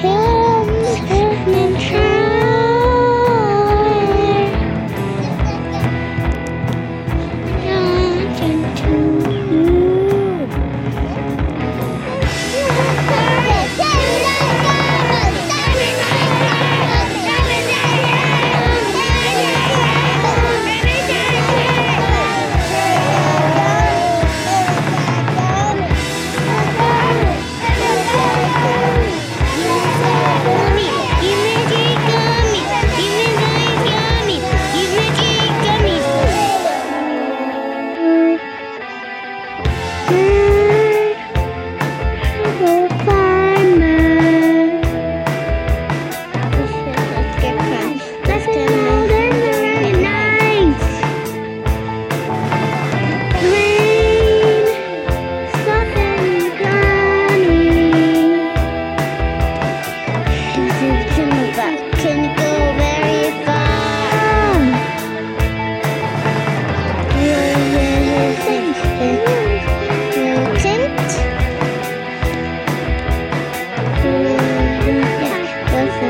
Hey!